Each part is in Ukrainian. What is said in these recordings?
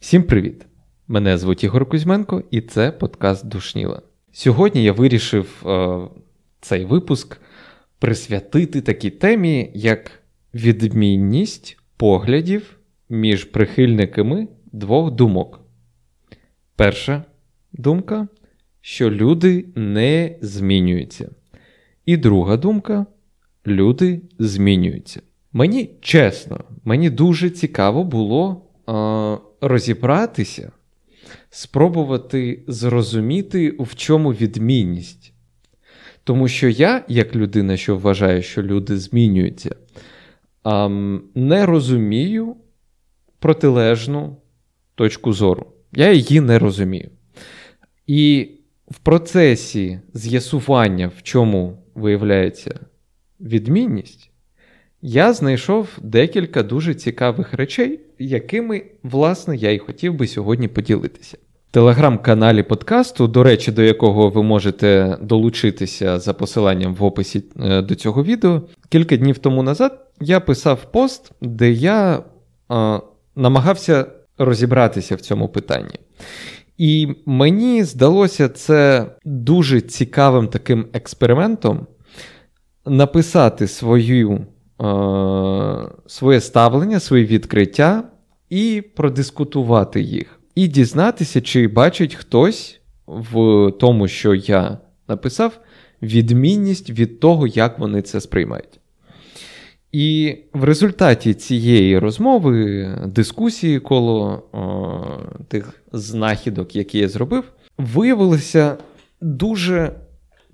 Всім привіт! Мене звуть Ігор Кузьменко, і це подкаст Душніла. Сьогодні я вирішив е, цей випуск присвятити такій темі, як відмінність поглядів між прихильниками двох думок. Перша думка, що люди не змінюються. І друга думка люди змінюються. Мені чесно, мені дуже цікаво було е, розібратися, спробувати зрозуміти, в чому відмінність. Тому що я, як людина, що вважає, що люди змінюються, е, не розумію протилежну точку зору. Я її не розумію. І в процесі з'ясування, в чому виявляється відмінність, я знайшов декілька дуже цікавих речей, якими, власне, я і хотів би сьогодні поділитися. В телеграм-каналі подкасту, до речі, до якого ви можете долучитися за посиланням в описі е, до цього відео, кілька днів тому назад я писав пост, де я а, намагався розібратися в цьому питанні. І мені здалося це дуже цікавим таким експериментом написати свою, е, своє ставлення, свої відкриття і продискутувати їх. І дізнатися, чи бачить хтось в тому, що я написав, відмінність від того, як вони це сприймають. І в результаті цієї розмови, дискусії коло о, тих знахідок, які я зробив, виявилася дуже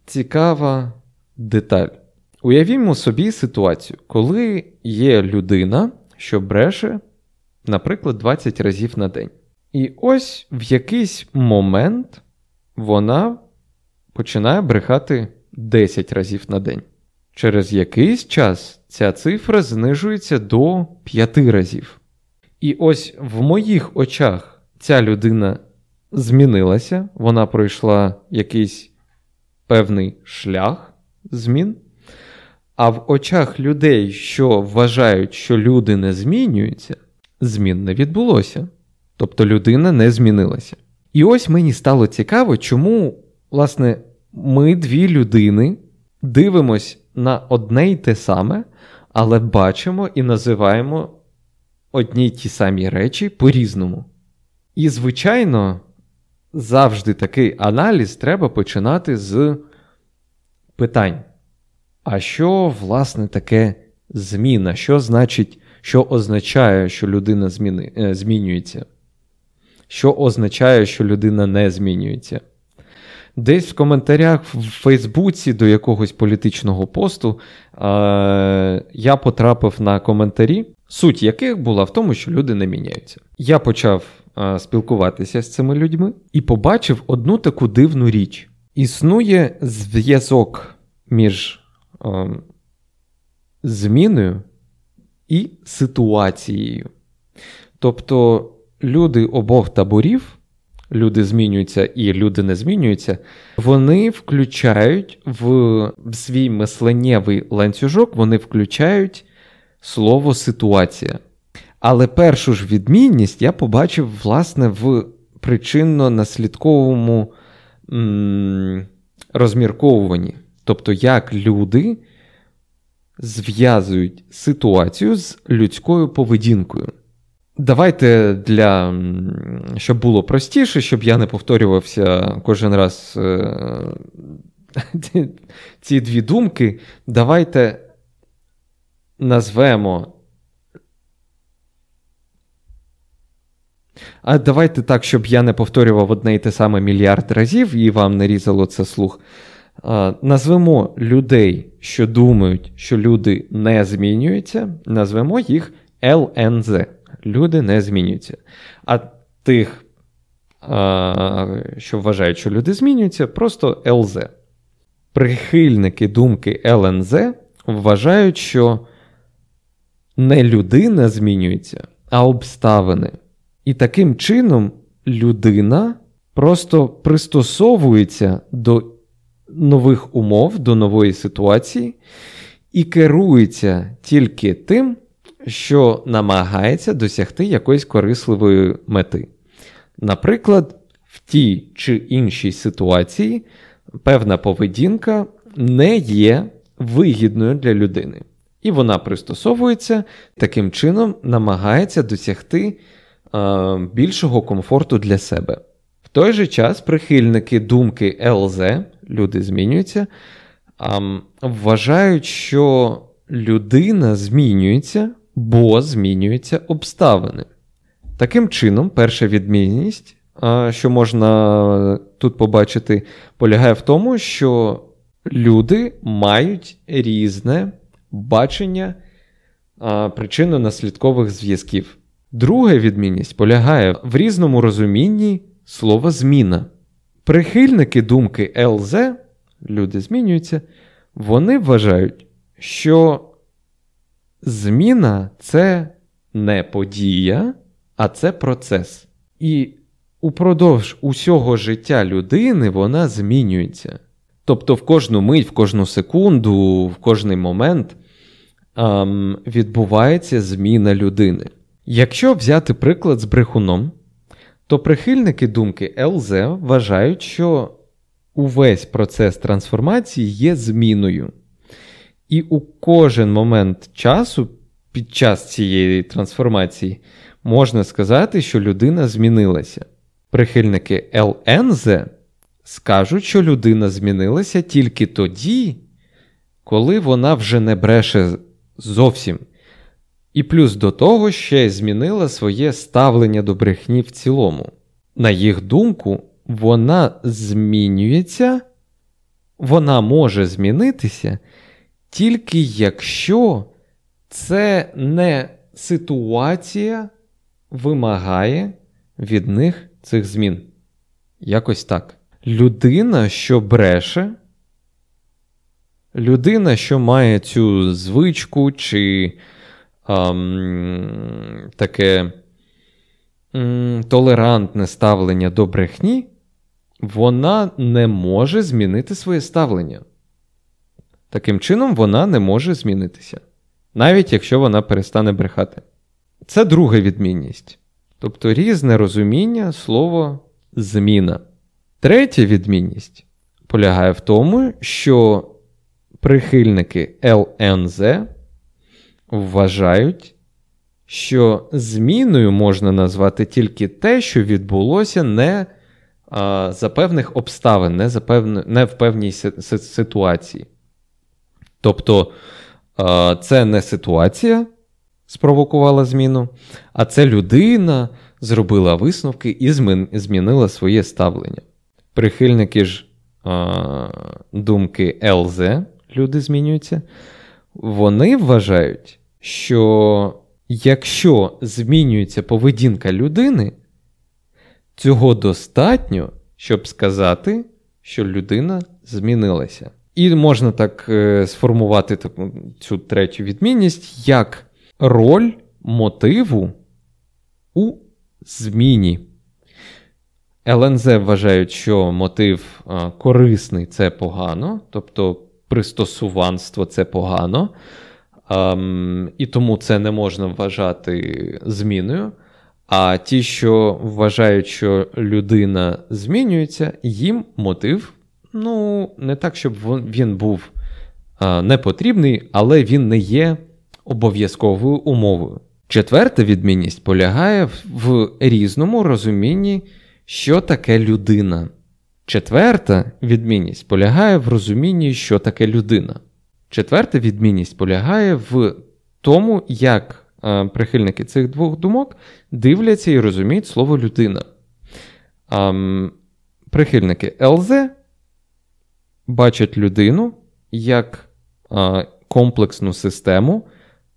цікава деталь. Уявімо собі ситуацію, коли є людина, що бреше, наприклад, 20 разів на день. І ось в якийсь момент вона починає брехати 10 разів на день. Через якийсь час ця цифра знижується до 5 разів. І ось в моїх очах ця людина змінилася, вона пройшла якийсь певний шлях змін. А в очах людей, що вважають, що люди не змінюються, змін не відбулося. Тобто людина не змінилася. І ось мені стало цікаво, чому, власне, ми дві людини дивимось на одне й те саме, але бачимо і називаємо одні й ті самі речі по-різному. І, звичайно, завжди такий аналіз треба починати з питань. А що, власне, таке зміна? Що значить, що означає, що людина зміни, е, змінюється? Що означає, що людина не змінюється? Десь в коментарях в Фейсбуці до якогось політичного посту е, я потрапив на коментарі, суть яких була в тому, що люди не міняються. Я почав е, спілкуватися з цими людьми і побачив одну таку дивну річ: існує зв'язок між зміною і ситуацією. Тобто люди обох таборів люди змінюються і люди не змінюються, вони включають в, в свій мисленнєвий ланцюжок, вони включають слово ситуація. Але першу ж відмінність я побачив, власне, в причинно-наслідковому м- розмірковуванні. Тобто, як люди зв'язують ситуацію з людською поведінкою. Давайте для щоб було простіше, щоб я не повторювався кожен раз е, ці дві думки. Давайте назвемо. А давайте так, щоб я не повторював одне і те саме мільярд разів і вам не різало це слух. Назвемо людей, що думають, що люди не змінюються, назвемо їх ЛНЗ люди не змінюються. А тих, що вважають, що люди змінюються, просто ЛЗ. Прихильники думки ЛНЗ вважають, що не людина змінюється, а обставини. І таким чином людина просто пристосовується до нових умов, до нової ситуації, і керується тільки тим, що намагається досягти якоїсь корисливої мети. Наприклад, в тій чи іншій ситуації певна поведінка не є вигідною для людини. І вона пристосовується, таким чином намагається досягти е, більшого комфорту для себе. В той же час прихильники думки ЛЗ, люди змінюються, вважають, що людина змінюється, бо змінюються обставини. Таким чином, перша відмінність, що можна тут побачити, полягає в тому, що люди мають різне бачення причинно-наслідкових зв'язків. Друга відмінність полягає в різному розумінні слова зміна. Прихильники думки ЛЗ, люди змінюються, вони вважають, що зміна це не подія, а це процес. І упродовж усього життя людини вона змінюється. Тобто в кожну мить, в кожну секунду, в кожний момент ем, відбувається зміна людини. Якщо взяти приклад з брехуном, то прихильники думки ЛЗ вважають, що увесь процес трансформації є зміною. І у кожен момент часу під час цієї трансформації можна сказати, що людина змінилася. Прихильники ЛНЗ скажуть, що людина змінилася тільки тоді, коли вона вже не бреше зовсім. І плюс до того ще й змінила своє ставлення до брехні в цілому. На їх думку, вона змінюється, вона може змінитися тільки якщо це не ситуація вимагає від них цих змін. Якось так. Людина, що бреше, людина, що має цю звичку, чи ам, таке м, толерантне ставлення до брехні, вона не може змінити своє ставлення. Таким чином, вона не може змінитися, навіть якщо вона перестане брехати. Це друга відмінність. Тобто різне розуміння слова зміна. Третя відмінність полягає в тому, що прихильники ЛНЗ вважають, що зміною можна назвати тільки те, що відбулося не а, за певних обставин, не, за певне, не в певній ситуації. Тобто а, це не ситуація спровокувала зміну, а це людина зробила висновки і змінила своє ставлення. Прихильники ж а, думки ЛЗ, люди змінюються, вони вважають, що якщо змінюється поведінка людини, цього достатньо, щоб сказати, що людина змінилася. І можна так е, сформувати таку, цю третю відмінність як роль мотиву у зміні. ЛНЗ вважають, що мотив корисний це погано, тобто пристосуванство це погано, а, і тому це не можна вважати зміною. А ті, що вважають, що людина змінюється, їм мотив, ну, не так, щоб він був а, не потрібний, але він не є обов'язковою умовою. Четверта відмінність полягає в різному розумінні що таке людина? Четверта відмінність полягає в розумінні, що таке людина. Четверта відмінність полягає в тому, як е, прихильники цих двох думок дивляться і розуміють слово людина. Прихильники ЛЗ бачать людину як е, комплексну систему,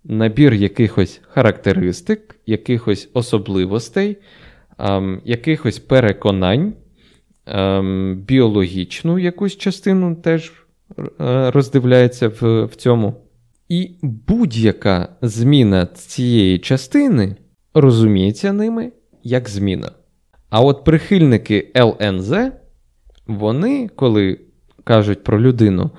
набір якихось характеристик, якихось особливостей якихось переконань, ем, біологічну якусь частину теж роздивляється в, в цьому. І будь-яка зміна цієї частини розуміється ними як зміна. А от прихильники ЛНЗ, вони, коли кажуть про людину,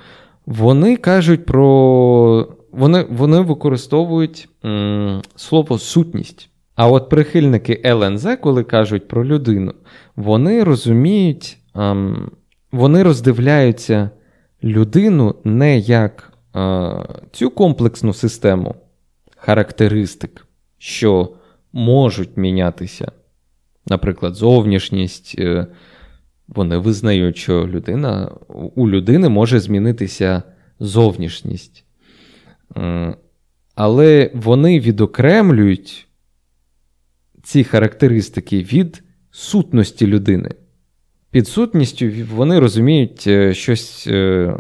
вони кажуть про вони вони використовують м, слово сутність. А от прихильники ЛНЗ, коли кажуть про людину, вони розуміють, ем, вони роздивляються людину не як е, цю комплексну систему характеристик, що можуть мінятися. Наприклад, зовнішність. Е, вони визнають, що людина, у людини може змінитися зовнішність. Е, але вони відокремлюють ці характеристики від сутності людини. Під сутністю вони розуміють е, щось, е,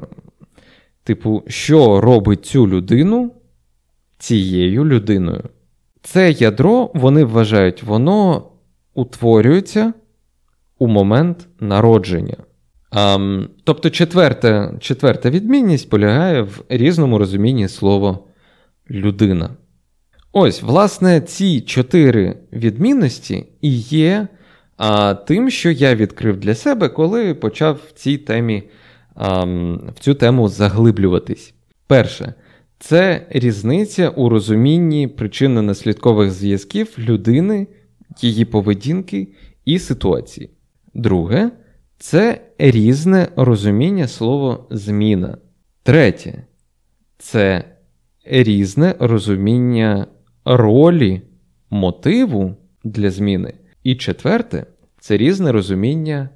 типу, що робить цю людину цією людиною. Це ядро, вони вважають, воно утворюється у момент народження. А, тобто, четверта, четверта відмінність полягає в різному розумінні слова людина. Ось, власне, ці чотири відмінності і є а, тим, що я відкрив для себе, коли почав в цій темі, в цю тему заглиблюватись. Перше, це різниця у розумінні причинно-наслідкових зв'язків людини, її поведінки і ситуації. Друге, це різне розуміння слова зміна. Третє це різне розуміння ролі мотиву для зміни. І четверте це різне розуміння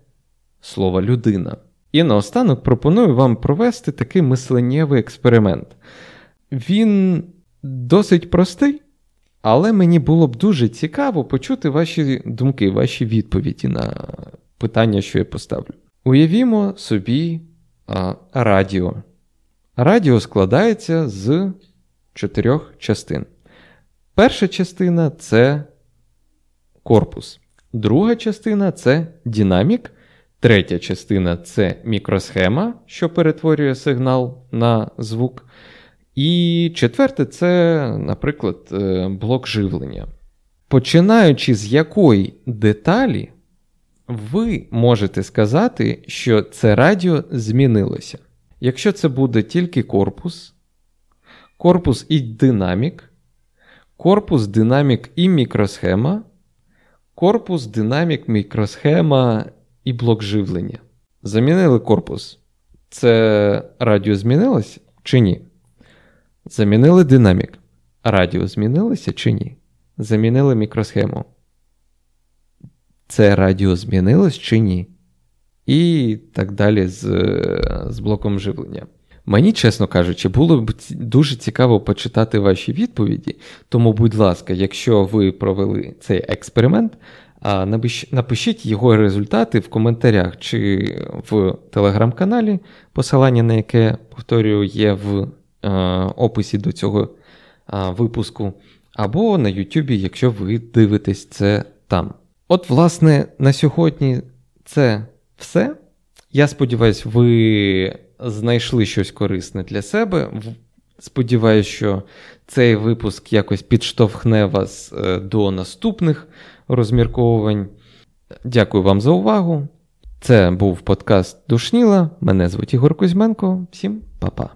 слова людина. І наостанок пропоную вам провести такий мисленнєвий експеримент. Він досить простий, але мені було б дуже цікаво почути ваші думки, ваші відповіді на питання, що я поставлю. Уявімо собі а, радіо. Радіо складається з чотирьох частин. Перша частина це корпус. Друга частина це динамік. Третя частина це мікросхема, що перетворює сигнал на звук. І четверте це, наприклад, е, блок живлення. Починаючи з якої деталі, ви можете сказати, що це радіо змінилося. Якщо це буде тільки корпус, корпус і динамік, корпус, динамік і мікросхема, корпус, динамік, мікросхема і блок живлення. Замінили корпус. Це радіо змінилось чи ні? Замінили динамік. Радіо змінилося чи ні? Замінили мікросхему. Це радіо змінилось чи ні? І так далі з, з блоком живлення. Мені, чесно кажучи, було б дуже цікаво почитати ваші відповіді. Тому, будь ласка, якщо ви провели цей експеримент, напишіть його результати в коментарях чи в телеграм-каналі, посилання на яке, повторюю, є в е, описі до цього випуску, або на Ютубі, якщо ви дивитесь це там. От, власне, на сьогодні це все. Я сподіваюся, ви знайшли щось корисне для себе. Сподіваюсь, що цей випуск якось підштовхне вас е, до наступних розмірковувань. Дякую вам за увагу. Це був подкаст Душніла. Мене звуть Ігор Кузьменко. Всім па-па.